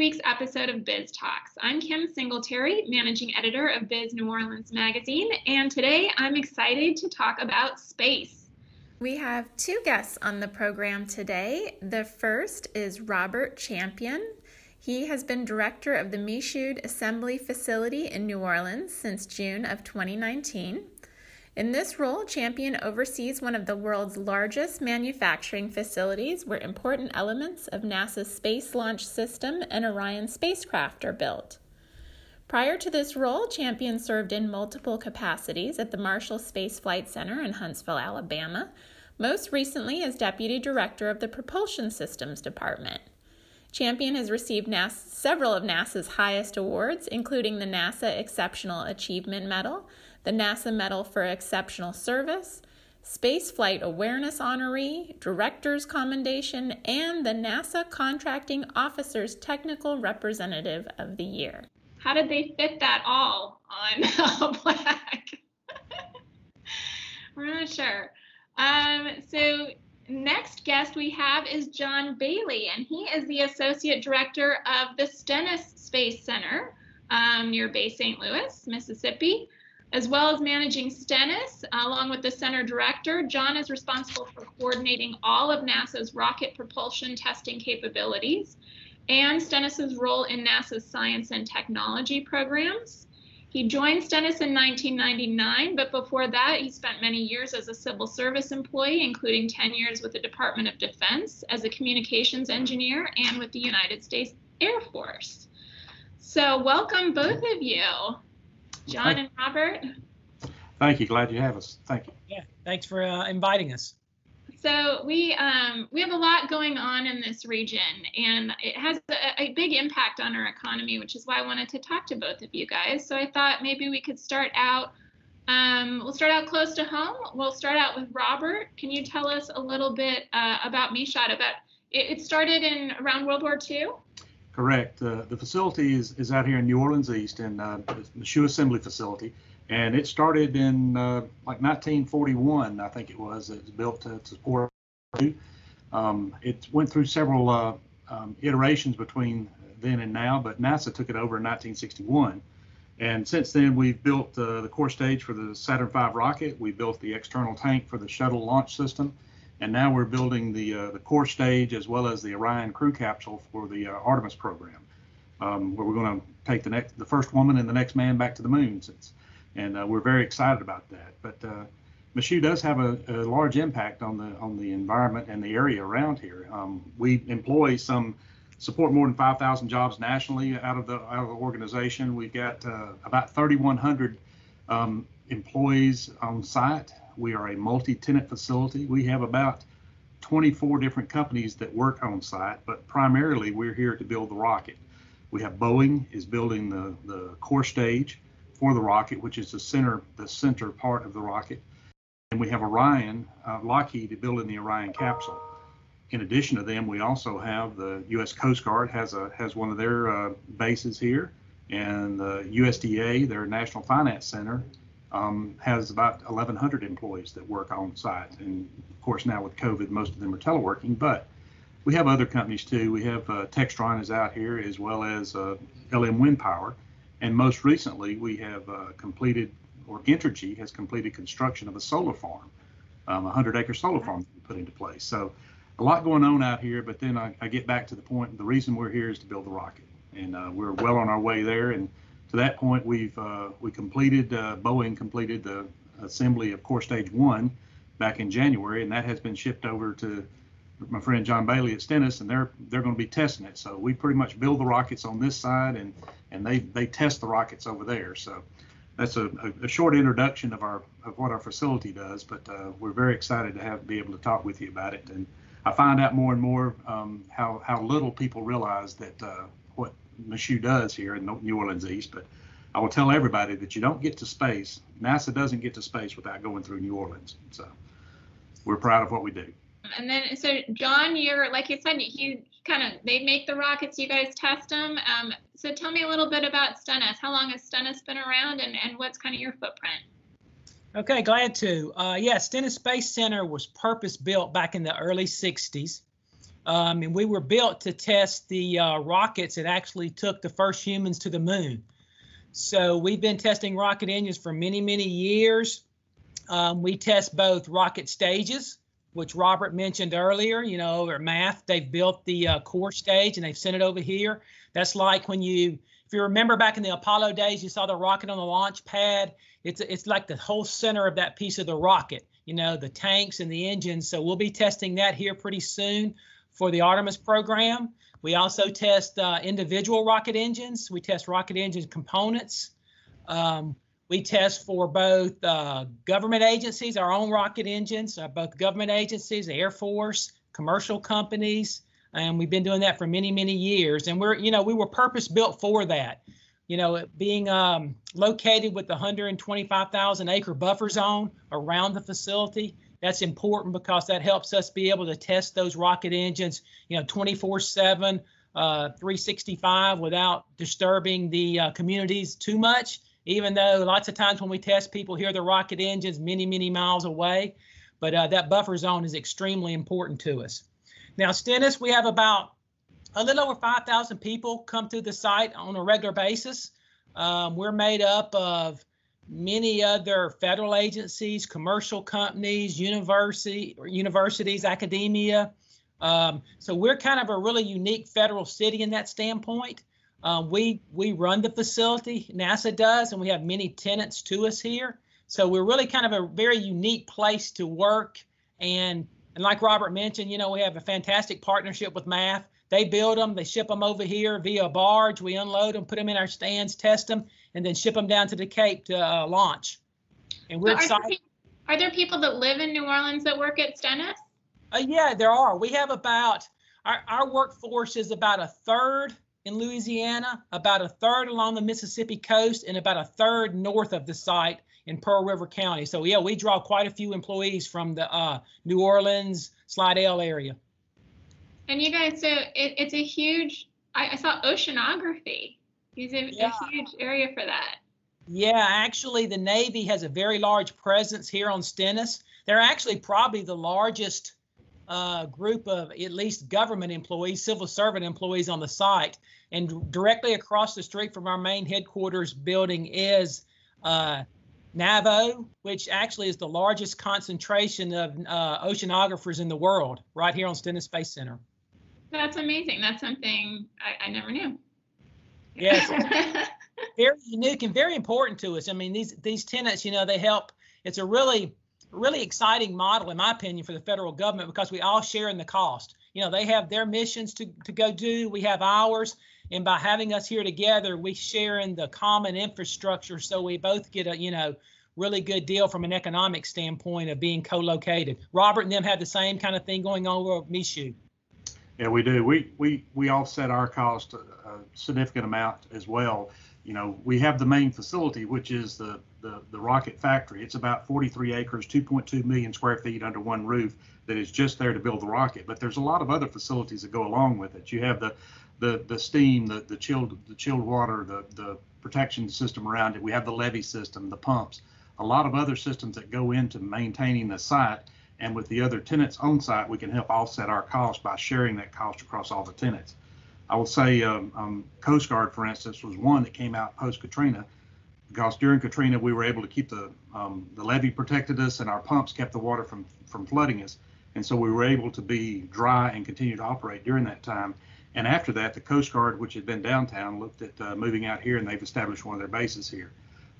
Week's episode of Biz Talks. I'm Kim Singletary, managing editor of Biz New Orleans Magazine, and today I'm excited to talk about space. We have two guests on the program today. The first is Robert Champion. He has been director of the Michoud Assembly Facility in New Orleans since June of 2019. In this role, Champion oversees one of the world's largest manufacturing facilities where important elements of NASA's Space Launch System and Orion spacecraft are built. Prior to this role, Champion served in multiple capacities at the Marshall Space Flight Center in Huntsville, Alabama, most recently as Deputy Director of the Propulsion Systems Department. Champion has received several of NASA's highest awards, including the NASA Exceptional Achievement Medal, the NASA Medal for Exceptional Service, Space Flight Awareness Honoree, Director's Commendation, and the NASA Contracting Officers Technical Representative of the Year. How did they fit that all on plaque? We're not sure. Um, so next guest we have is John Bailey, and he is the Associate Director of the Stennis Space Center um, near Bay St. Louis, Mississippi, as well as managing Stennis along with the center director. John is responsible for coordinating all of NASA's rocket propulsion testing capabilities and Stennis's role in NASA's science and technology programs. He joined Stennis in 1999, but before that, he spent many years as a civil service employee, including 10 years with the Department of Defense as a communications engineer and with the United States Air Force. So, welcome both of you, John and Robert. Thank you. Glad you have us. Thank you. Yeah, thanks for uh, inviting us. So we um, we have a lot going on in this region, and it has a, a, big impact on our economy, which is why I wanted to talk to both of you guys. So I thought maybe we could start out. Um, we'll start out close to home. We'll start out with Robert. Can you tell us a little bit uh, about Michoud? About it, it, started in around World War II. Correct. Uh, the facility is, is out here in New Orleans East, in uh, the Michoud Assembly Facility and it started in uh, like 1941, I think it was. It was built to, to support. Um, it went through several uh, um, iterations between then and now, but NASA took it over in 1961. And since then, we've built uh, the core stage for the Saturn V rocket. We built the external tank for the shuttle launch system, and now we're building the uh, the core stage as well as the Orion crew capsule for the uh, Artemis program, um, where we're going to take the next the first woman and the next man back to the moon. Since and uh, we're very excited about that. But uh, Michoud does have a, a, large impact on the on the environment and the area around here. Um, we employ some support more than 5,000 jobs nationally out of the out of the organization. We've got uh, about 3,100 um, employees on site. We are a multi-tenant facility. We have about 24 different companies that work on site, but primarily we're here to build the rocket. We have Boeing is building the the core stage for the rocket, which is the center the center part of the rocket. And we have Orion, uh, Lockheed building the Orion capsule. In addition to them, we also have the U.S. Coast Guard has a has one of their uh, bases here, and the USDA, their National Finance Center, um, has about 1,100 employees that work on site. And of course, now with COVID, most of them are teleworking. But we have other companies too. We have uh, Textron is out here as well as uh, LM Wind Power and most recently, we have uh, completed, or Entergy has completed construction of a solar farm, um, a 100 acre solar farm put into place. So a lot going on out here, but then I, I, get back to the point, the reason we're here is to build the rocket. And uh, we're well on our way there. And to that point, we've uh, we completed, uh, Boeing completed the assembly of core stage one back in January, and that has been shipped over to my friend John Bailey at Stennis, and they're they're going to be testing it. So we pretty much build the rockets on this side, and and they they test the rockets over there. So that's a, a, short introduction of our of what our facility does. But uh, we're very excited to have be able to talk with you about it. And I find out more and more um, how how little people realize that uh, what Michoud does here in New Orleans East. But I will tell everybody that you don't get to space. NASA doesn't get to space without going through New Orleans. So we're proud of what we do. And then, so John, you're like you said, you kind of they make the rockets, you guys test them. Um, so tell me a little bit about Stennis. How long has Stennis been around, and and what's kind of your footprint? Okay, glad to. Uh, yeah, Stennis Space Center was purpose built back in the early 60s. Um, and we were built to test the uh, rockets that actually took the first humans to the moon. So we've been testing rocket engines for many, many years. Um, we test both rocket stages, which Robert mentioned earlier. You know, over at MAF, they've built the uh, core stage and they've sent it over here. That's like when you, if you remember back in the Apollo days, you saw the rocket on the launch pad. It's it's like the whole center of that piece of the rocket. You know, the tanks and the engines. So we'll be testing that here pretty soon for the Artemis program. We also test uh, individual rocket engines. We test rocket engine components. Um, we test for both uh, government agencies, our own rocket engines, uh, both government agencies, the Air Force, commercial companies, and we've been doing that for many, many years. And we're, you know, we were purpose built for that. You know, being um, located with the 125,000 acre buffer zone around the facility, that's important because that helps us be able to test those rocket engines, you know, 24 7, uh, 365 without disturbing the uh, communities too much. Even though lots of times when we test, people hear the rocket engines many, many miles away. But uh, that buffer zone is extremely important to us. Now, Stennis, we have about a little over 5,000 people come through the site on a regular basis. Um, we're made up of many other federal agencies, commercial companies, university, universities, academia. Um, so we're kind of a really unique federal city in that standpoint. Um, we we run the facility, NASA does, and we have many tenants to us here. So we're really kind of a very unique place to work. And and like Robert mentioned, you know, we have a fantastic partnership with MAF. They build them, they ship them over here via barge. We unload them, put them in our stands, test them, and then ship them down to the Cape to uh, launch. And we're So are, there, are there people that live in New Orleans that work at Stennis? Uh, yeah, there are. We have about our, our workforce is about a third in Louisiana, about a third along the Mississippi coast, and about a third north of the site in Pearl River County. So yeah, we draw quite a few employees from the uh, New Orleans, Slidell area. And you guys, so it, it's a huge. I, I saw oceanography. Use a, Yeah. a huge area for that. Yeah, actually, the Navy has a very large presence here on Stennis. They're actually probably the largest uh, group of at least government employees, civil servant employees on the site. And directly across the street from our main headquarters building is uh, NAVO, which actually is the largest concentration of uh, oceanographers in the world, right here on Stennis Space Center. That's amazing. That's something I, I never knew. Yes. very unique and very important to us. I mean, these these tenants, you know, they help. It's a really really exciting model, in my opinion, for the federal government because we all share in the cost. You know, they have their missions to to go do. We have ours, and by having us here together, we share in the common infrastructure, so we both get a you know really good deal from an economic standpoint of being co-located. Robert and them have the same kind of thing going on over at Michoud. Yeah, we do. We we we offset our cost a, a significant amount as well. You know, we have the main facility, which is the the, the rocket factory. It's about 43 acres, 2.2 million square feet under one roof that is just there to build the rocket. But there's a lot of other facilities that go along with it. You have the the the steam, the the chilled the chilled water, the the protection system around it. We have the levee system, the pumps, a lot of other systems that go into maintaining the site. And with the other tenants on site, we can help offset our cost by sharing that cost across all the tenants. I will say um, um, Coast Guard, for instance, was one that came out post Katrina because during Katrina we were able to keep the um, the levee protected us and our pumps kept the water from from flooding us, and so we were able to be dry and continue to operate during that time. And after that, the Coast Guard, which had been downtown, looked at uh, moving out here, and they've established one of their bases here.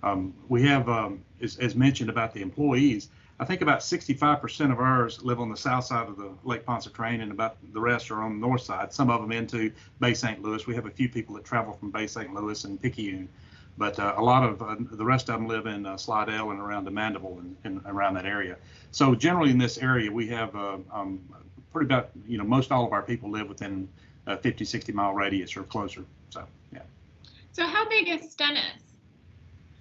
Um, we have, um, as, as mentioned about the employees, I think about 65% of ours live on the south side of the Lake Pontchartrain, and about the rest are on the north side. Some of them into Bay St. Louis. We have a few people that travel from Bay St. Louis and Picayune, but uh, a lot of uh, the rest of them live in uh, Slidell and around the Mandeville and, and around that area. So generally in this area, we have uh, um, pretty about you know most all of our people live within a 50, 60 mile radius or closer. So yeah. so how big is Stennis?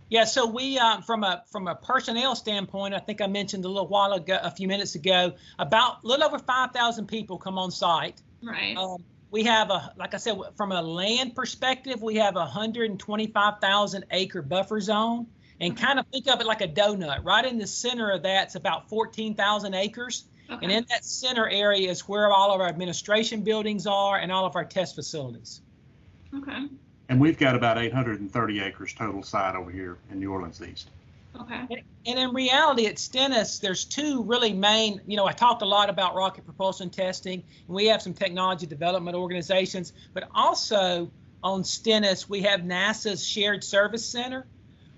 Yeah, so we uh, from a from a personnel standpoint, I think I mentioned a little while ago, a few minutes ago, about a little over five thousand people come on site. Right. Um, we have a, like I said, from a land perspective, we have a 125,000 acre buffer zone, and Okay. kind of think of it like a donut. Right in the center of that's about 14,000 acres, okay. and in that center area is where all of our administration buildings are and all of our test facilities. okay. And we've got about 830 acres total site over here in New Orleans East. Okay. And in reality, at Stennis, there's two really main, you know, I talked a lot about rocket propulsion testing, and we have some technology development organizations, but also on Stennis, we have NASA's Shared Service Center,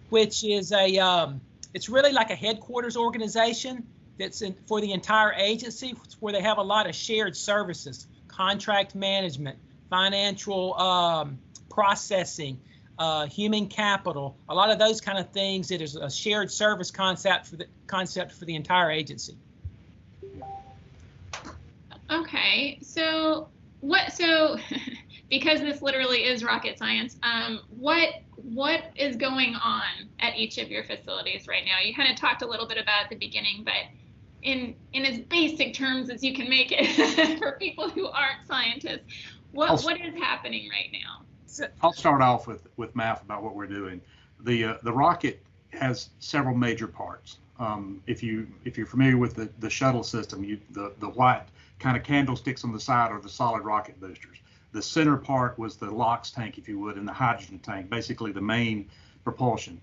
which is a, um, it's really like a headquarters organization that's in, for the entire agency, where they have a lot of shared services, contract management, financial um, processing, uh, human capital, a lot of those kind of things. It is a shared service concept for the concept for the entire agency. Okay. So what? So because this literally is rocket science, um, what what is going on at each of your facilities right now? You kind of talked a little bit about at the beginning, but in in as basic terms as you can make it for people who aren't scientists, what I'll- what is happening right now? I'll start off with, with MAF about what we're doing. The, uh, the rocket has several major parts. Um, if you if you're familiar with the, the shuttle system, you the, the white kind of candlesticks on the side are the solid rocket boosters. The center part was the LOX tank, if you would, and the hydrogen tank, basically the main propulsion.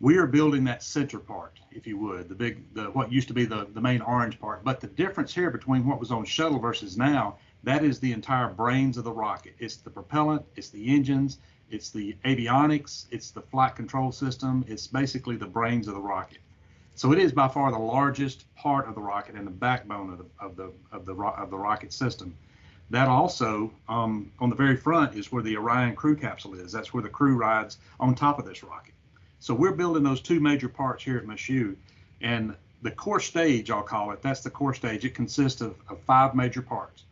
We are building that center part, if you would, the big the what used to be the, the main orange part. But the difference here between what was on shuttle versus now that is the entire brains of the rocket. It's the propellant, it's the engines, it's the avionics, it's the flight control system. It's basically the brains of the rocket. So it is by far the largest part of the rocket and the backbone of the of the of the of the rocket system. That also um, on the very front is where the Orion crew capsule is. That's where the crew rides on top of this rocket. So we're building those two major parts here at Michoud, and the core stage, I'll call it. That's the core stage. It consists of, of five major parts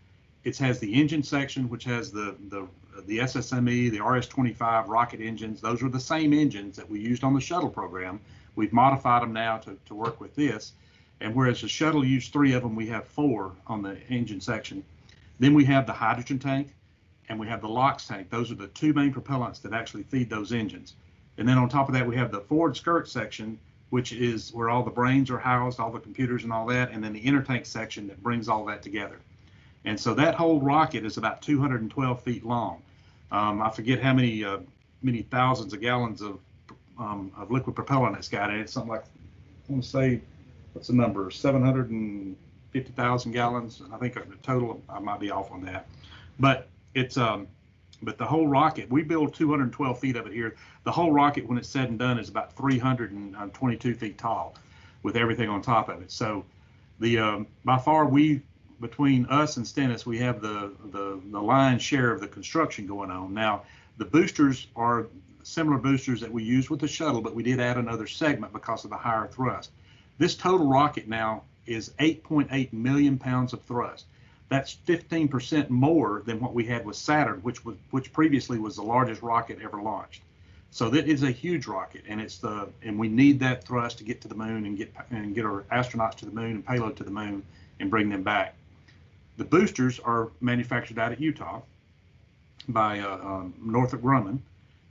it has the engine section, which has the the the SSME, the RS-25 rocket engines. Those are the same engines that we used on the shuttle program. We've modified them now to, to work with this. And whereas the shuttle used three of them, we have four on the engine section. Then we have the hydrogen tank and we have the LOX tank. Those are the two main propellants that actually feed those engines. And then on top of that, we have the forward skirt section, which is where all the brains are housed, all the computers and all that, and then the intertank section that brings all that together. And so that whole rocket is about 212 feet long. Um, I forget how many uh, many thousands of gallons of um, of liquid propellant it's got in it. Something like I want to say, what's the number? 750,000 gallons. I think the total. I might be off on that, but it's um, but the whole rocket. We build 212 feet of it here. The whole rocket, when it's said and done, is about 322 feet tall, with everything on top of it. So the um, by far we between us and Stennis, we have the, the, the lion's share of the construction going on. Now, the boosters are similar boosters that we use with the shuttle, but we did add another segment because of the higher thrust. This total rocket now is 8.8 million pounds of thrust. That's 15% more than what we had with Saturn, which was which previously was the largest rocket ever launched. So that is a huge rocket, and it's the and we need that thrust to get to the moon and get and get our astronauts to the moon and payload to the moon and bring them back. The boosters are manufactured out of Utah by uh, um, Northrop Grumman.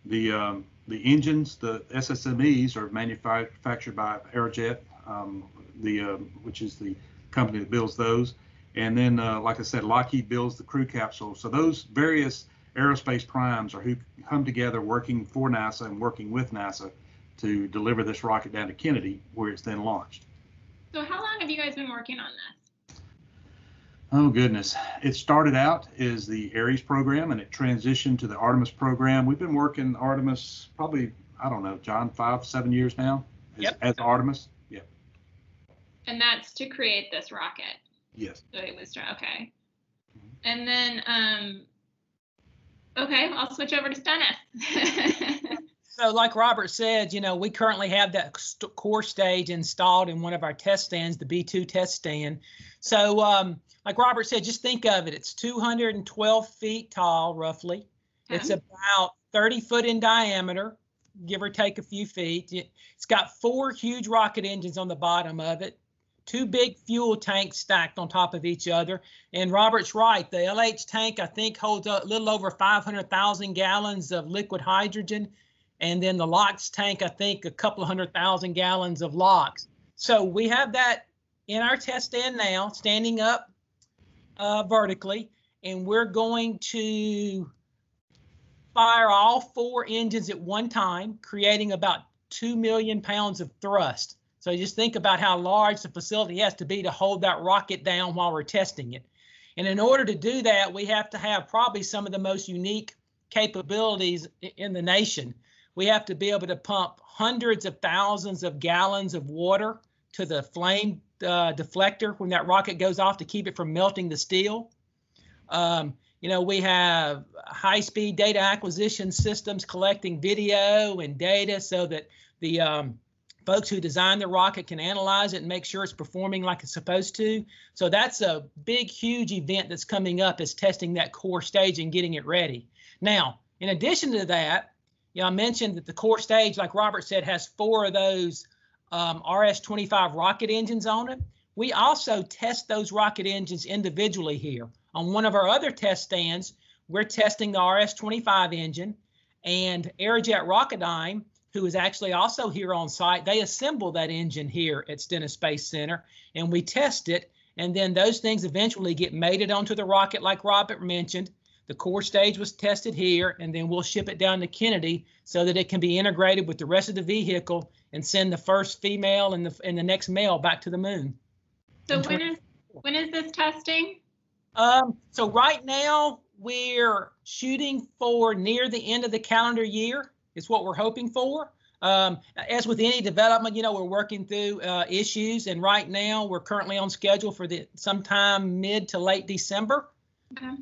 The um, the engines, the SSMEs, are manufactured by Aerojet, um, the uh, which is the company that builds those. And then, uh, like I said, Lockheed builds the crew capsule. So those various aerospace primes are who come together working for NASA and working with NASA to deliver this rocket down to Kennedy, where it's then launched. So how long have you guys been working on this? Oh goodness. It started out as the Ares program and it transitioned to the Artemis program. We've been working Artemis probably, I don't know, John, five, seven years now as, Yep. as Artemis. Yeah. And that's to create this rocket. Yes. So it was okay. And then um okay, I'll switch over to Stennis. So, like Robert said, you know, we currently have that st- core stage installed in one of our test stands, the B2 test stand. So, um, like Robert said, just think of it. It's 212 feet tall, roughly. It's about 30 foot in diameter. give or take a few feet. It's got four huge rocket engines on the bottom of it, two big fuel tanks stacked on top of each other. And Robert's right, the LH tank, I think, holds a little over 500,000 gallons of liquid hydrogen. And then the LOX tank, I think, a couple of hundred thousand gallons of LOX. So we have that in our test stand now, standing up uh, vertically, and we're going to fire all four engines at one time, creating about 2 million pounds of thrust. So just think about how large the facility has to be to hold that rocket down while we're testing it. And in order to do that, we have to have probably some of the most unique capabilities in the nation. We have to be able to pump hundreds of thousands of gallons of water to the flame uh, deflector when that rocket goes off to keep it from melting the steel. Um, you know, we have high-speed data acquisition systems collecting video and data so that the um, folks who design the rocket can analyze it and make sure it's performing like it's supposed to. So that's a big, huge event that's coming up is testing that core stage and getting it ready. Now, in addition to that, you know, I mentioned that the core stage, like Robert said, has four of those um, RS-25 rocket engines on it. We also test those rocket engines individually here. On one of our other test stands, we're testing the RS-25 engine and Aerojet Rocketdyne, who is actually also here on site, they assemble that engine here at Stennis Space Center and we test it. And then those things eventually get mated onto the rocket like Robert mentioned. The core stage was tested here and then we'll ship it down to Kennedy so that it can be integrated with the rest of the vehicle and send the first female and the, and the next male back to the moon. So when is, when is this testing? Um, so right now we're shooting for near the end of the calendar year is what we're hoping for. Um, as with any development, you know, we're working through uh, issues, and right now we're currently on schedule for the sometime mid to late December. Okay.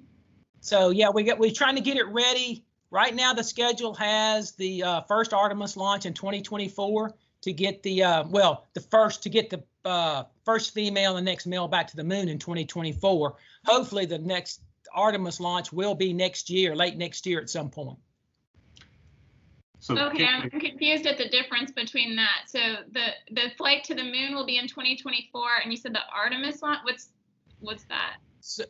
So yeah, we get we're trying to get it ready. Right now, the schedule has the uh, first Artemis launch in 2024 to get the uh, well, the first to get the uh, first female and the next male back to the moon in 2024. Hopefully, the next Artemis launch will be next year, late next year at some point. So okay, I'm confused at the difference between that. So the the flight to the moon will be in 2024, and you said the Artemis launch. What's what's that? So,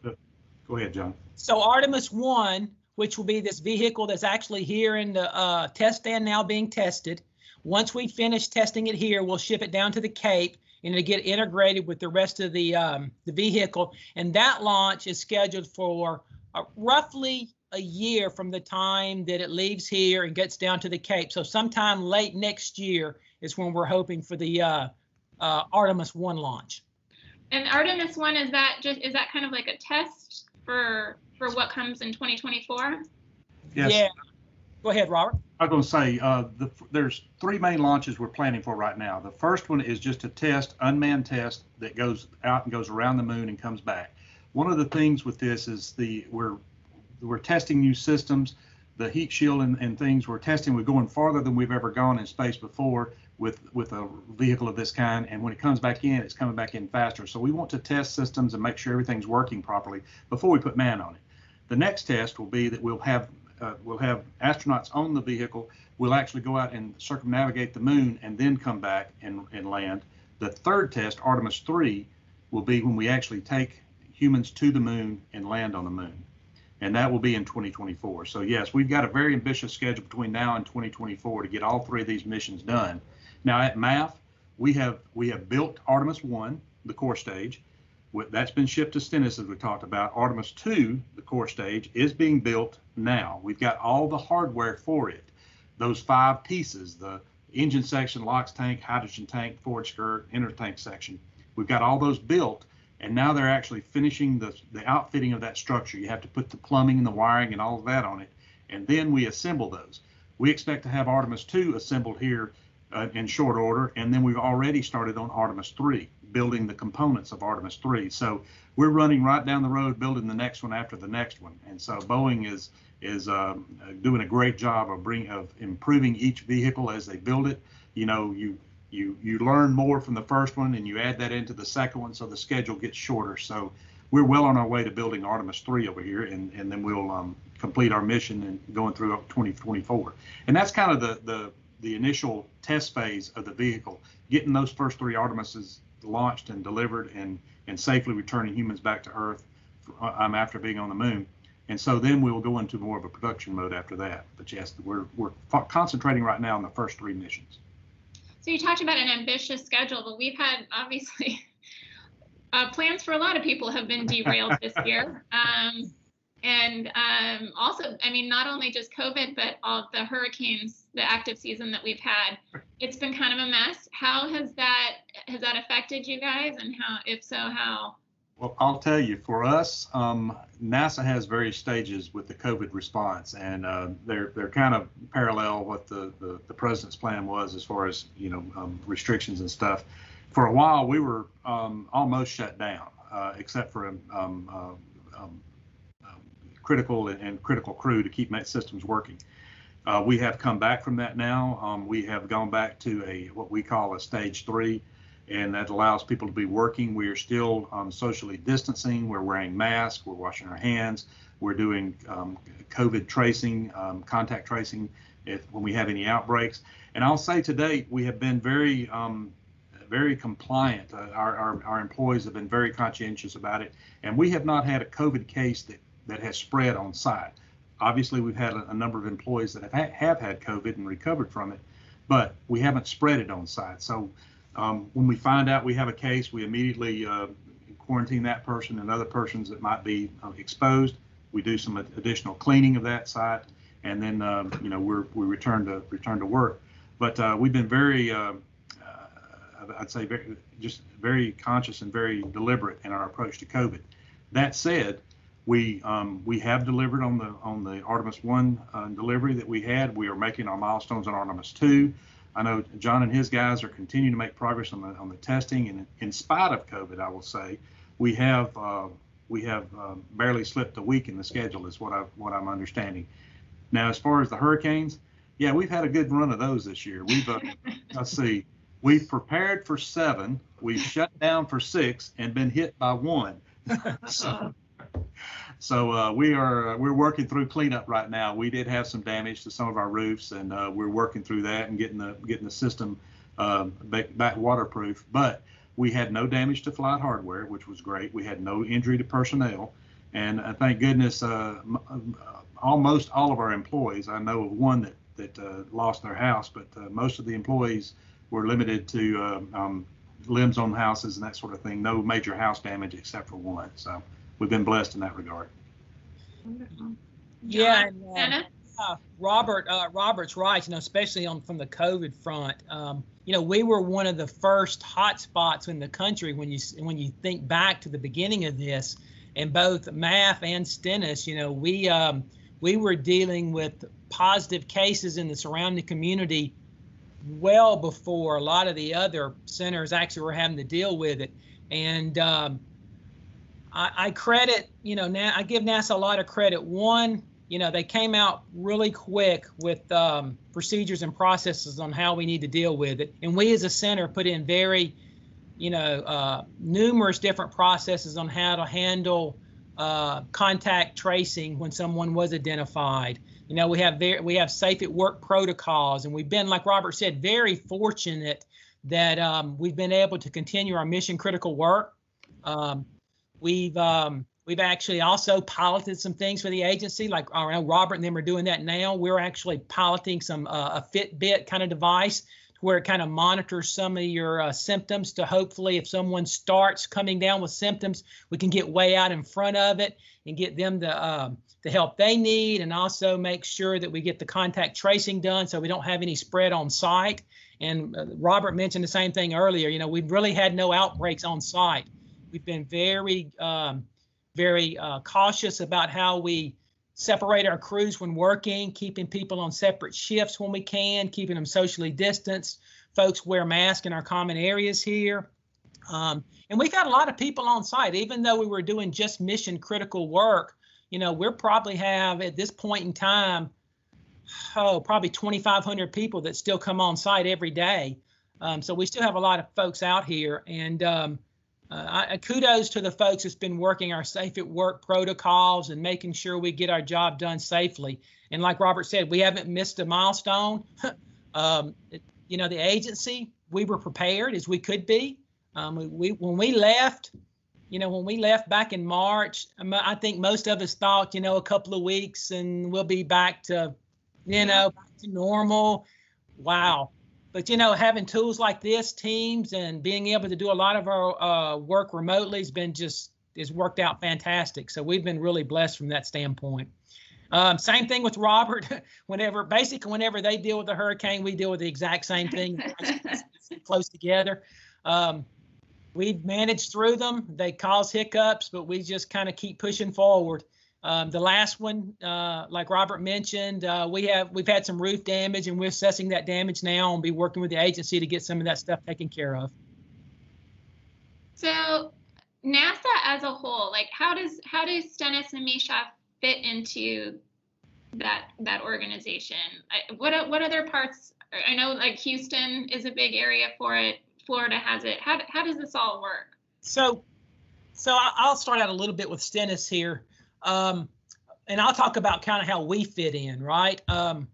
Go ahead, John. So Artemis one, which will be this vehicle that's actually here in the uh, test stand now being tested. Once we finish testing it here, we'll ship it down to the Cape and to get integrated with the rest of the um, the vehicle. And that launch is scheduled for uh, roughly a year from the time that it leaves here and gets down to the Cape. So sometime late next year is when we're hoping for the uh, uh, Artemis One launch. And Artemis One is that just is that kind of like a test for for what comes in 2024? Yes. Yeah. Go ahead, Robert. I was going to say uh, the, there's three main launches we're planning for right now. The first one is just a test, unmanned test that goes out and goes around the moon and comes back. One of the things with this is the we're we're testing new systems, the heat shield and, and things we're testing. We're going farther than we've ever gone in space before with with a vehicle of this kind. And when it comes back in, it's coming back in faster. So we want to test systems and make sure everything's working properly before we put man on it. The next test will be that we'll have uh, we'll have astronauts on the vehicle. We'll actually go out and circumnavigate the moon and then come back and, and land. The third test, Artemis 3, will be when we actually take humans to the moon and land on the moon. And that will be in 2024. So, yes, we've got a very ambitious schedule between now and 2024 to get all three of these missions done. Now, at MAF, we have we have built Artemis 1, the core stage. That's been shipped to Stennis, as we talked about. Artemis 2, the core stage, is being built now. We've got all the hardware for it. Those five pieces, the engine section, LOX tank, hydrogen tank, forward skirt, intertank section. We've got all those built, and now they're actually finishing the, the outfitting of that structure. You have to put the plumbing and the wiring and all of that on it, and then we assemble those. We expect to have Artemis 2 assembled here uh, in short order, and then we've already started on Artemis 3 building the components of Artemis 3. So we're running right down the road building the next one after the next one. And so Boeing is is um, doing a great job of bring of improving each vehicle as they build it. You know, you you you learn more from the first one and you add that into the second one, so the schedule gets shorter. So we're well on our way to building Artemis 3 over here, and, and then we'll um, complete our mission and going through 2024. And that's kind of the the the initial test phase of the vehicle, getting those first three Artemises launched and delivered and and safely returning humans back to Earth um, after being on the moon. And so then we will go into more of a production mode after that. But yes, we're we're concentrating right now on the first three missions. So you talked about an ambitious schedule, but we've had obviously uh, plans for a lot of people have been derailed this year. Um, and um, also, I mean, not only just COVID, but all the hurricanes, the active season that we've had, it's been kind of a mess. How has that has that affected you guys, and how, if so, how? Well, I'll tell you, for us, um, NASA has various stages with the COVID response, and uh, they're they're kind of parallel what the, the, the president's plan was as far as you know um, restrictions and stuff. For a while, we were um, almost shut down, uh, except for um, uh, um, um, critical and, critical crew to keep systems working. Uh, we have come back from that now. Um, we have gone back to a what we call a stage three and that allows people to be working. We are still um, socially distancing. We're wearing masks. We're washing our hands. We're doing um, COVID tracing, um, contact tracing, if when we have any outbreaks. And I'll say today we have been very, um, very compliant. Uh, our, our, our employees have been very conscientious about it, and we have not had a COVID case that that has spread on site. Obviously, we've had a, a number of employees that have ha- have had COVID and recovered from it, but we haven't spread it on site. So um, when we find out we have a case, we immediately uh, quarantine that person and other persons that might be uh, exposed. We do some additional cleaning of that site, and then um, you know we're, we return to return to work. But uh, we've been very, uh, uh, I'd say, very, just very conscious and very deliberate in our approach to COVID. That said, we um, we have delivered on the on the Artemis One uh, delivery that we had. We are making our milestones on Artemis Two. I know John and his guys are continuing to make progress on the on the testing, and in spite of COVID, I will say we have uh, we have uh, barely slipped a week in the schedule, is what I what I'm understanding. Now, as far as the hurricanes, yeah, we've had a good run of those this year. We've uh, let's see, we've prepared for seven, we've shut down for six, and been hit by one. so, so uh, we are uh, we're working through cleanup right now. We did have some damage to some of our roofs, and uh, we're working through that and getting the getting the system um, back, back waterproof. But we had no damage to flight hardware, which was great. We had no injury to personnel, and uh, thank goodness, uh, almost all of our employees. I know of one that that uh, lost their house, but most of the employees were limited to um, um, limbs on houses and that sort of thing. No major house damage except for one. So we've been blessed in that regard. Wonderful. Yeah, and, uh, uh, Robert, uh, Robert's right. You know, especially on from the COVID front. Um, you know, we were one of the first hot spots in the country when you when you think back to the beginning of this, and both MAF and Stennis. You know, we um, we were dealing with positive cases in the surrounding community well before a lot of the other centers actually were having to deal with it. And um, I, I credit, you know, now I give NASA a lot of credit. One, you know, they came out really quick with um, procedures and processes on how we need to deal with it. And we as a center put in very, you know, uh, numerous different processes on how to handle uh, contact tracing when someone was identified. You know, we have very, we have safe at work protocols, and we've been, like Robert said, very fortunate that um, we've been able to continue our mission critical work. Um, We've um, we've actually also piloted some things for the agency, like uh, Robert and them are doing that now. We're actually piloting some uh, a Fitbit kind of device where it kind of monitors some of your uh, symptoms to hopefully if someone starts coming down with symptoms we can get way out in front of it and get them the uh, the help they need and also make sure that we get the contact tracing done so we don't have any spread on site and uh, robert mentioned the same thing earlier you know we've really had no outbreaks on site We've been very, um, very uh, cautious about how we separate our crews when working, keeping people on separate shifts when we can, keeping them socially distanced. Folks wear masks in our common areas here. Um, and we've got a lot of people on site, even though we were doing just mission critical work. You know, we're probably have at this point in time, oh, probably 2,500 people that still come on site every day. Um, so we still have a lot of folks out here. And um, uh, I, kudos to the folks that's been working our safe at work protocols and making sure we get our job done safely. And like Robert said, we haven't missed a milestone. Um, it, you know, the agency, we were prepared as we could be. Um, we, we, when we left, you know, when we left back in March, I think most of us thought, you know, a couple of weeks and we'll be back to, you know, back to normal. Wow. But, you know, having tools like this, Teams, and being able to do a lot of our uh, work remotely has been just, has worked out fantastic. So we've been really blessed from that standpoint. Um, same thing with Robert. Whenever, basically, whenever they deal with the hurricane, we deal with the exact same thing, close together. Um, we managed through them. They cause hiccups, but we just kind of keep pushing forward. Um, the last one, uh, like Robert mentioned, uh, we have we've had some roof damage, and we're assessing that damage now and be working with the agency to get some of that stuff taken care of. So, NASA as a whole, like how does how does Stennis and Michoud fit into that that organization? I, what what other parts? I know like Houston is a big area for it. Florida has it. How how does this all work? So, so I'll start out a little bit with Stennis here, um, and I'll talk about kind of how we fit in. Right. Um,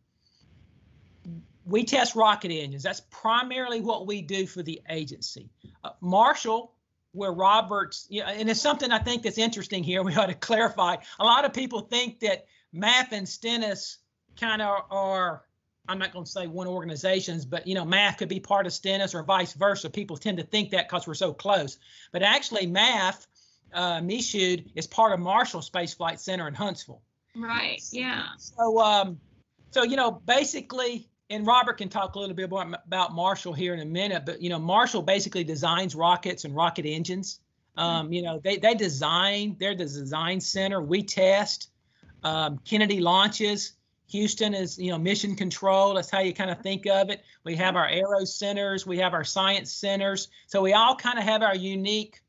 we test rocket engines. That's primarily what we do for the agency. Uh, Marshall where Roberts, know, and it's something I think that's interesting here. We ought to clarify. A lot of people think that MAF and Stennis kind of are, I'm not going to say one organizations, but you know, MAF could be part of Stennis or vice versa. People tend to think that because we're so close. But actually, MAF, uh, Michoud, is part of Marshall Space Flight Center in Huntsville. Right. Yeah. So, um, so you know, basically, and Robert can talk a little bit more about Marshall here in a minute, but you know, Marshall basically designs rockets and rocket engines. Um, you know, they they design. They're the design center. We test. Um, Kennedy launches. Houston is you know mission control. That's how you kind of think of it. We have our aero centers. We have our science centers. So we all kind of have our unique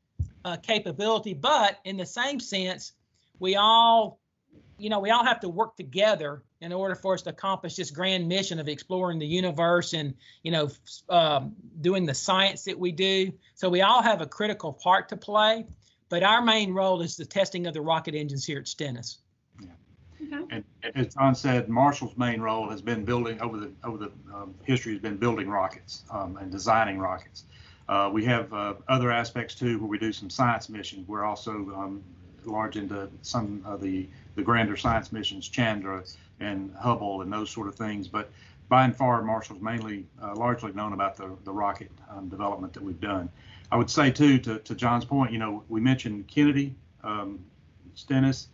uh, capability, but in the same sense, we all you know we all have to work together in order for us to accomplish this grand mission of exploring the universe and you know um, doing the science that we do. So we all have a critical part to play but our main role is the testing of the rocket engines here at stennis. Yeah. and as john said marshall's main role has been building over the over the um, history has been building rockets um, and designing rockets uh, we have uh, other aspects too where we do some science missions we're also um, large into some of the the grander science missions chandra and Hubble and those sort of things. But by and far, Marshall's mainly uh, largely known about the, the rocket um, development that we've done. I would say, too, to, to John's point, you know, we mentioned Kennedy, um, Stennis,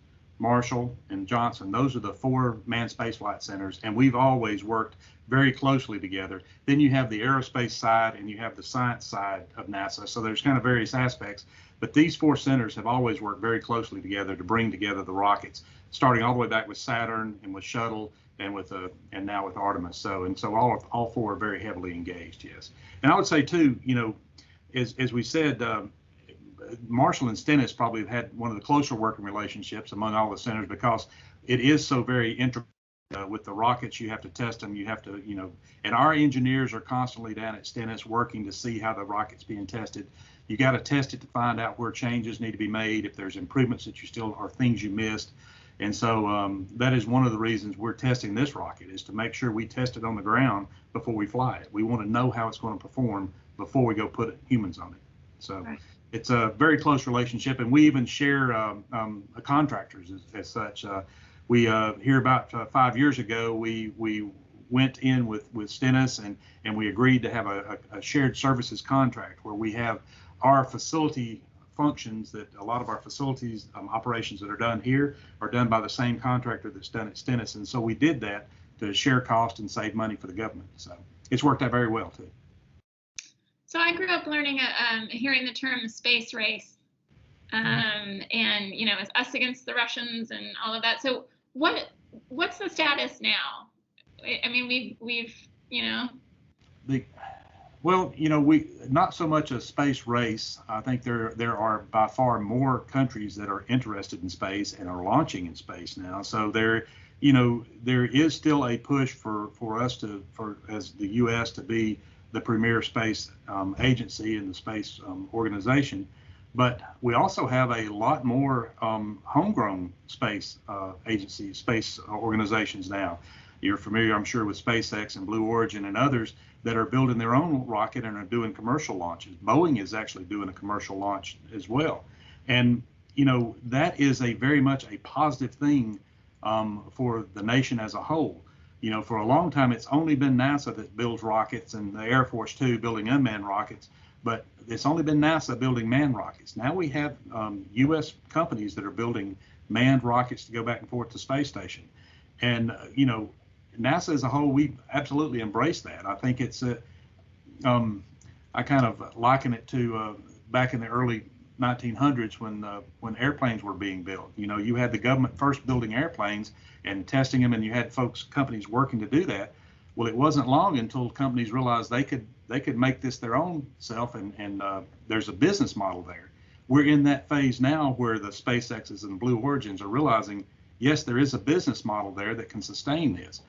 Marshall, and Johnson. Those are the four manned spaceflight centers, and we've always worked very closely together. Then you have the aerospace side and you have the science side of NASA. So there's kind of various aspects. But these four centers have always worked very closely together to bring together the rockets, starting all the way back with Saturn and with Shuttle and with uh, and now with Artemis. So and so all all four are very heavily engaged. Yes, and I would say too, you know, as as we said. Um, Marshall and Stennis probably have had one of the closer working relationships among all the centers because it is so very intricate uh, with the rockets, you have to test them. You have to, you know, and our engineers are constantly down at Stennis working to see how the rocket's being tested. You got to test it to find out where changes need to be made, if there's improvements that you still or things you missed. And so um, that is one of the reasons we're testing this rocket is to make sure we test it on the ground before we fly it. We want to know how it's going to perform before we go put humans on it. So right. It's a very close relationship, and we even share um, um, contractors as, as such. Uh, we uh, here about uh, five years ago, we we went in with with Stennis and and we agreed to have a, a, shared services contract where we have our facility functions that a lot of our facilities um, operations that are done here are done by the same contractor that's done at Stennis, and so we did that to share cost and save money for the government. So it's worked out very well too. So I grew up learning, uh, um, hearing the term space race, mm-hmm. um, and you know, it's us against the Russians and all of that. So what what's the status now? I mean, we've we've you know. The, well, you know, we not so much a space race. I think there there are by far more countries that are interested in space and are launching in space now. So there, you know, there is still a push for for us to for as the U.S. to be the premier space um, agency and the space um, organization. But we also have a lot more um, homegrown space uh, agencies, space organizations now. You're familiar, I'm sure, with SpaceX and Blue Origin and others that are building their own rocket and are doing commercial launches. Boeing is actually doing a commercial launch as well. And, you know, that is a very much a positive thing um, for the nation as a whole. You know, for a long time, it's only been NASA that builds rockets and the Air Force, too, building unmanned rockets. But it's only been NASA building manned rockets. Now we have um, U.S. companies that are building manned rockets to go back and forth to space station. And, uh, you know, NASA as a whole, we absolutely embrace that. I think it's a, um, I kind of liken it to uh, back in the early 1900s when uh, when airplanes were being built. You know, you had the government first building airplanes and testing them, and you had folks, companies working to do that. Well, it wasn't long until companies realized they could they could make this their own self, and and uh, there's a business model there. We're in that phase now where the SpaceX's and Blue Origins are realizing, yes, there is a business model there that can sustain this.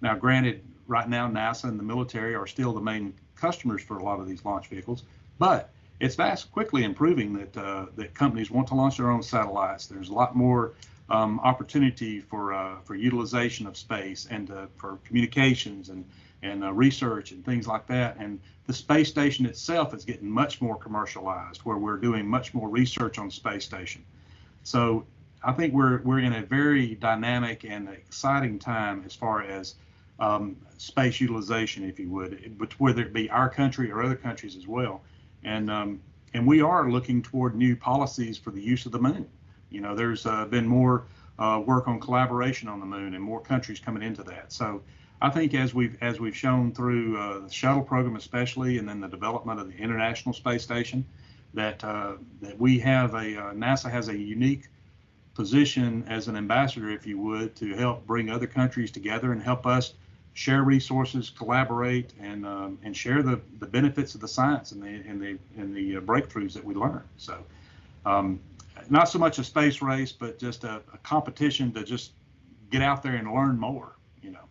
Now, granted, right now NASA and the military are still the main customers for a lot of these launch vehicles, but it's fast quickly improving that uh, that companies want to launch their own satellites. There's a lot more um, opportunity for uh, for utilization of space and uh, for communications and and uh, research and things like that. And the space station itself is getting much more commercialized, where we're doing much more research on space station. So I think we're we're in a very dynamic and exciting time as far as um, space utilization, if you would, whether it be our country or other countries as well. And um, and we are looking toward new policies for the use of the moon. You know, there's uh, been more uh, work on collaboration on the moon and more countries coming into that. So I think as we've as we've shown through uh, the shuttle program, especially, and then the development of the International Space Station, that uh, that we have a uh, NASA has a unique position as an ambassador, if you would, to help bring other countries together and help us share resources, collaborate, and um, and share the, the benefits of the science and the and the and the uh, breakthroughs that we learn. So, um, not so much a space race, but just a, a, competition to just get out there and learn more. You know.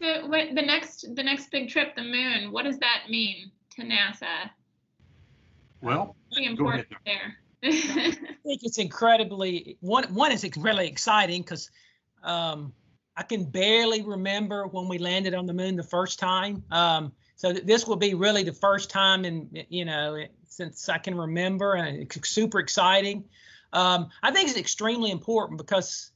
So, what, the next the next big trip, the moon. What does that mean to NASA? Well, really important there. I think it's incredibly one. One is really exciting because. Um, I can barely remember when we landed on the moon the first time. Um, so th- this will be really the first time in you know since I can remember, and it's super exciting. Um, I think it's extremely important because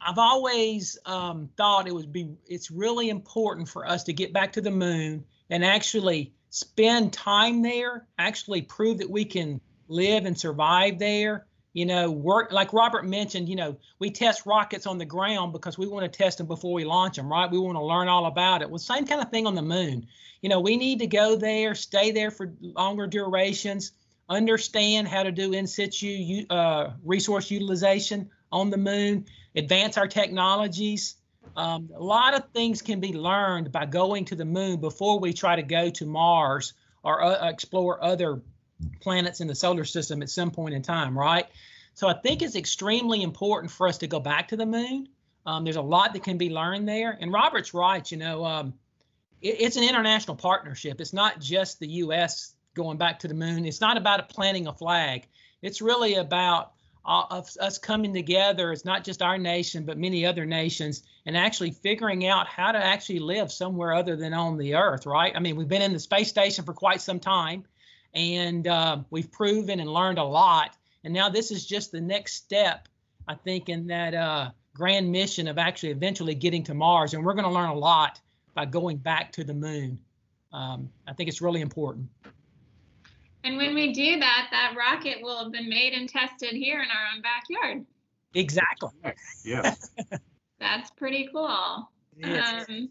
I've always um, thought it would be it's really important for us to get back to the moon and actually spend time there, actually prove that we can live and survive there you know, work like Robert mentioned, you know, we test rockets on the ground because we want to test them before we launch them, right? We want to learn all about it. Well, same kind of thing on the moon. You know, we need to go there, stay there for longer durations, understand how to do in situ uh, resource utilization on the moon, advance our technologies. Um, a lot of things can be learned by going to the moon before we try to go to Mars or uh, explore other planets in the solar system at some point in time, right? So I think it's extremely important for us to go back to the moon. Um, there's a lot that can be learned there. And Robert's right, you know, um, it, it's an international partnership. It's not just the U.S. going back to the moon. It's not about planting a flag. It's really about uh, us coming together. It's not just our nation, but many other nations, and actually figuring out how to actually live somewhere other than on the Earth, right? I mean, we've been in the space station for quite some time and uh, we've proven and learned a lot. And now this is just the next step, I think, in that uh, grand mission of actually eventually getting to Mars. And we're going to learn a lot by going back to the moon. Um, I think it's really important. And when we do that, that rocket will have been made and tested here in our own backyard. Exactly. Yeah. That's pretty cool. Yes. Um,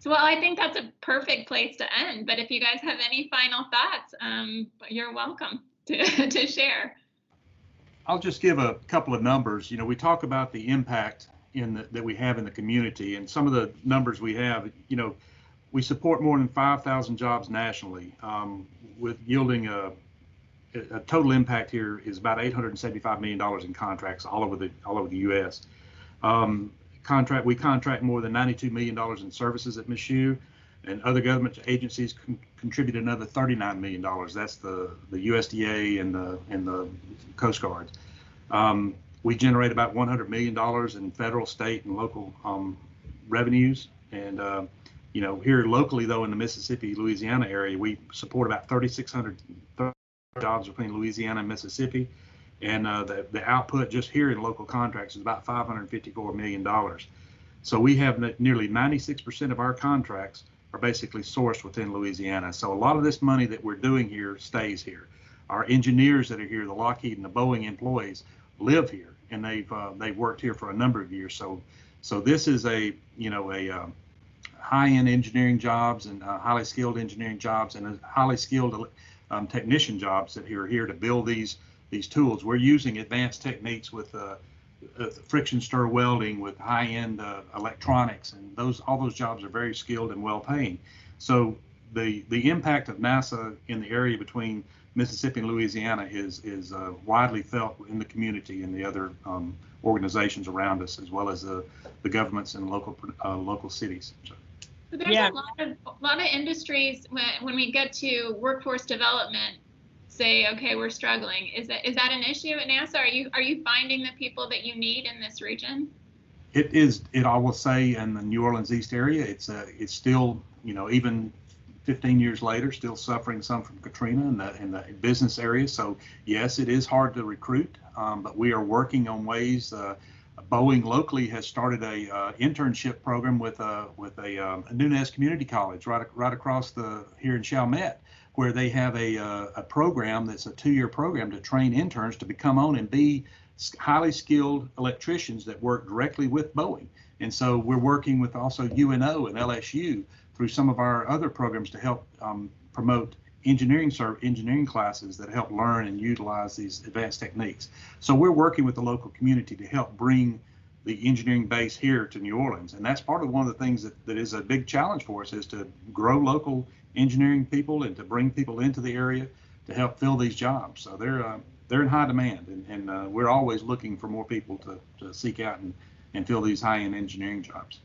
so, well, I think that's a perfect place to end. But if you guys have any final thoughts, um, you're welcome to, to share. I'll just give a couple of numbers. You know, we talk about the impact in the, that we have in the community, and some of the numbers we have. You know, we support more than 5,000 jobs nationally, um, with yielding a, a total impact here is about 875 million dollars in contracts all over the all over the U.S. Um, contract, we contract more than $92 million in services at Michoud, and other government agencies con- contribute another $39 million. That's the, the USDA and the, and the Coast Guard. Um, we generate about $100 million in federal, state, and local um, revenues And uh, you know, here locally though in the Mississippi, Louisiana area, we support about 3,600 jobs between Louisiana and Mississippi, and uh, the the output just here in local contracts is about 554 million dollars. So we have nearly 96% of our contracts are basically sourced within Louisiana. So a lot of this money that we're doing here stays here. Our engineers that are here, the Lockheed and the Boeing employees, live here, and they've uh, they've worked here for a number of years. So so this is a you know a um, high-end engineering jobs and uh, highly skilled engineering jobs and highly skilled um, technician jobs that are here to build these these tools. We're using advanced techniques with uh, uh, friction stir welding with high-end uh, electronics, and those all those jobs are very skilled and well-paying. So the the impact of NASA in the area between Mississippi and Louisiana is is uh, widely felt in the community and the other um, organizations around us, as well as the the governments and local uh, local cities. So. So there's yeah. a lot of a lot of industries when, when we get to workforce development say, okay, we're struggling. Is that is that an issue at NASA? Are you are you finding the people that you need in this region? It is. It I will say in the New Orleans East area, it's a it's still you know even 15 years later, still suffering some from Katrina in the in the business area. So yes, it is hard to recruit, um, but we are working on ways. Uh, Boeing locally has started a uh, internship program with a with a, um, a Nunez Community College right right across the here in Chalmette, where they have a, uh, a program that's a two-year program to train interns to become on and be highly skilled electricians that work directly with Boeing. And so we're working with also UNO and LSU through some of our other programs to help um, promote engineering serve engineering classes that help learn and utilize these advanced techniques. So we're working with the local community to help bring the engineering base here to New Orleans. And that's part of one of the things that, that is a big challenge for us is to grow local engineering people and to bring people into the area to help fill these jobs. So they're uh, they're in high demand, and, and uh, we're always looking for more people to, to seek out and, and fill these high-end engineering jobs.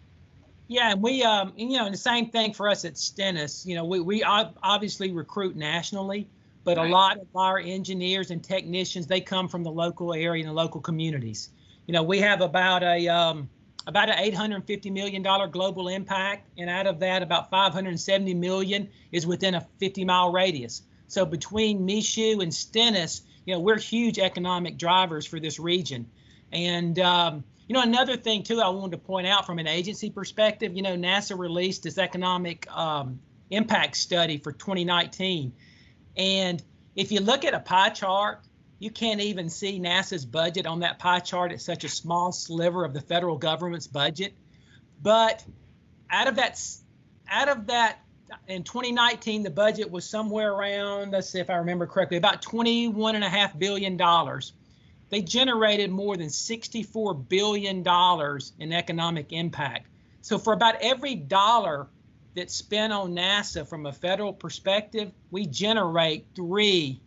Yeah, and we, um, and, you know, the same thing for us at Stennis. You know, we we obviously recruit nationally, but right. a lot of our engineers and technicians they come from the local area and the local communities. You know, we have about a um, about an 850 million dollar global impact, and out of that, about 570 million is within a 50 mile radius. So between Michoud and Stennis, you know, we're huge economic drivers for this region. And um, you know, another thing too, I wanted to point out from an agency perspective, you know, NASA released this economic um, impact study for 2019, and if you look at a pie chart you can't even see NASA's budget on that pie chart. It's such a small sliver of the federal government's budget. But out of that, out of that, in 2019, the budget was somewhere around, let's see if I remember correctly, about 21 and a half billion dollars. They generated more than 64 billion dollars in economic impact. So for about every dollar that's spent on NASA from a federal perspective, we generate three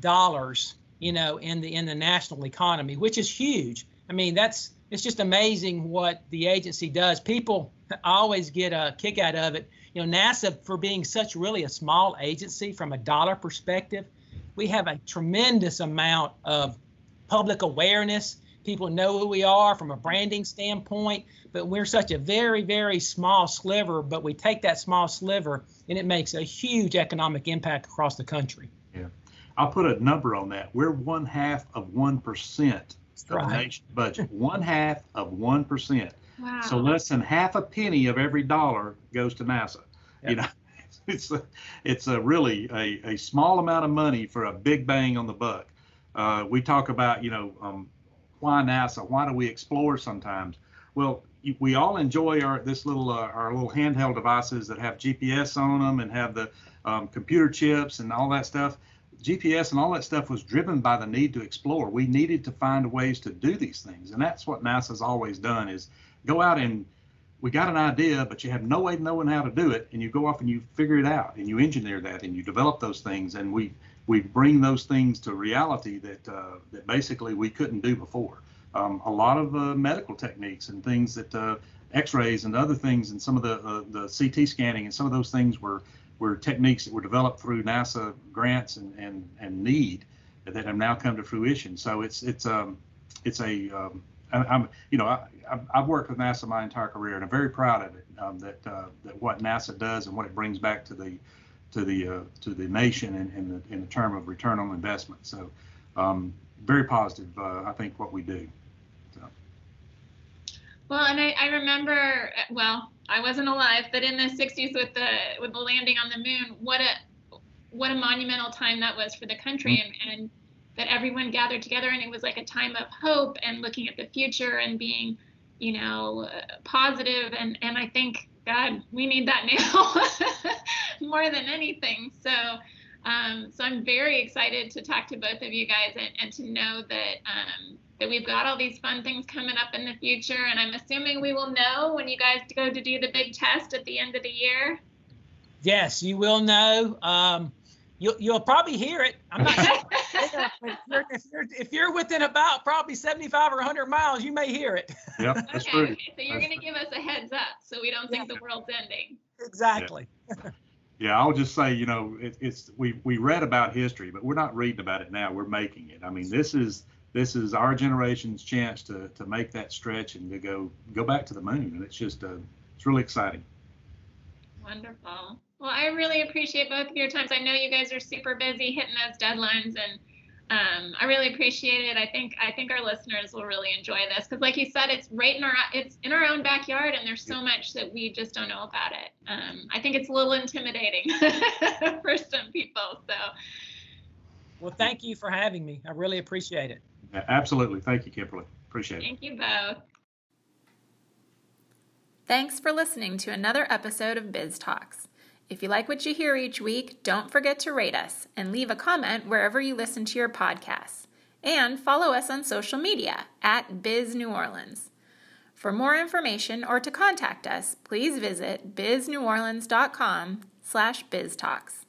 dollars, you know, in the in the national economy, which is huge. I mean, that's it's just amazing what the agency does. People always get a kick out of it. You know, NASA for being such really a small agency from a dollar perspective, we have a tremendous amount of public awareness. People know who we are from a branding standpoint, but we're such a very, very small sliver, but we take that small sliver and it makes a huge economic impact across the country. I'll put a number on that. We're one half of one percent of right. the nation's budget. one half of one percent. Wow. So less than half a penny of every dollar goes to NASA. Yep. You know, it's a, it's a really a, a small amount of money for a big bang on the buck. Uh, we talk about you know um, why NASA? Why do we explore sometimes? Well, we all enjoy our this little uh, our little handheld devices that have GPS on them and have the um, computer chips and all that stuff. GPS and all that stuff was driven by the need to explore. We needed to find ways to do these things, and that's what NASA's always done: is go out and we got an idea, but you have no way of knowing how to do it, and you go off and you figure it out, and you engineer that, and you develop those things, and we we bring those things to reality that uh, that basically we couldn't do before. Um, a lot of uh, medical techniques and things that uh, X-rays and other things, and some of the uh, the CT scanning and some of those things were were techniques that were developed through NASA grants and, and, and need that have now come to fruition. So it's it's um it's a um, I, am you know, I, I've worked with NASA my entire career, and I'm very proud of it. Um, that uh, that what NASA does and what it brings back to the to the uh, to the nation in, in the in the term of return on investment. So, um, very positive. Uh, I think what we do. So. Well, and I, I remember, well, I wasn't alive, but in the 60s with the with the landing on the moon, what a what a monumental time that was for the country, mm-hmm. and, and that everyone gathered together, and it was like a time of hope and looking at the future and being, you know, positive, and and I think God, we need that now more than anything. So. Um, so I'm very excited to talk to both of you guys and, and to know that um, that we've got all these fun things coming up in the future. And I'm assuming we will know when you guys go to do the big test at the end of the year. Yes, you will know. Um, you'll, you'll probably hear it. I'm not if, you're, if, you're, if you're within about probably 75 or 100 miles, you may hear it. Yep, that's okay, true. Okay, so you're going to give us a heads up so we don't think yeah. the world's ending. Exactly. Yeah. yeah, I'll just say, you know, it, it's we we read about history, but we're not reading about it now. We're making it. I mean, this is this is our generation's chance to to make that stretch and to go go back to the moon, and it's just uh, it's really exciting. Wonderful. Well, I really appreciate both of your times. I know you guys are super busy hitting those deadlines, and um, I really appreciate it. I think I think our listeners will really enjoy this because, like you said, it's right in our it's in our own backyard, and there's so much that we just don't know about it. Um, I think it's a little intimidating for some people. So. Well, thank you for having me. I really appreciate it. Yeah, absolutely. Thank you, Kimberly. Appreciate it. Thank you both. Thanks for listening to another episode of Biz Talks. If you like what you hear each week, don't forget to rate us and leave a comment wherever you listen to your podcasts. And follow us on social media at Biz New Orleans. For more information or to contact us, please visit bizneworleans.com slash biztalks.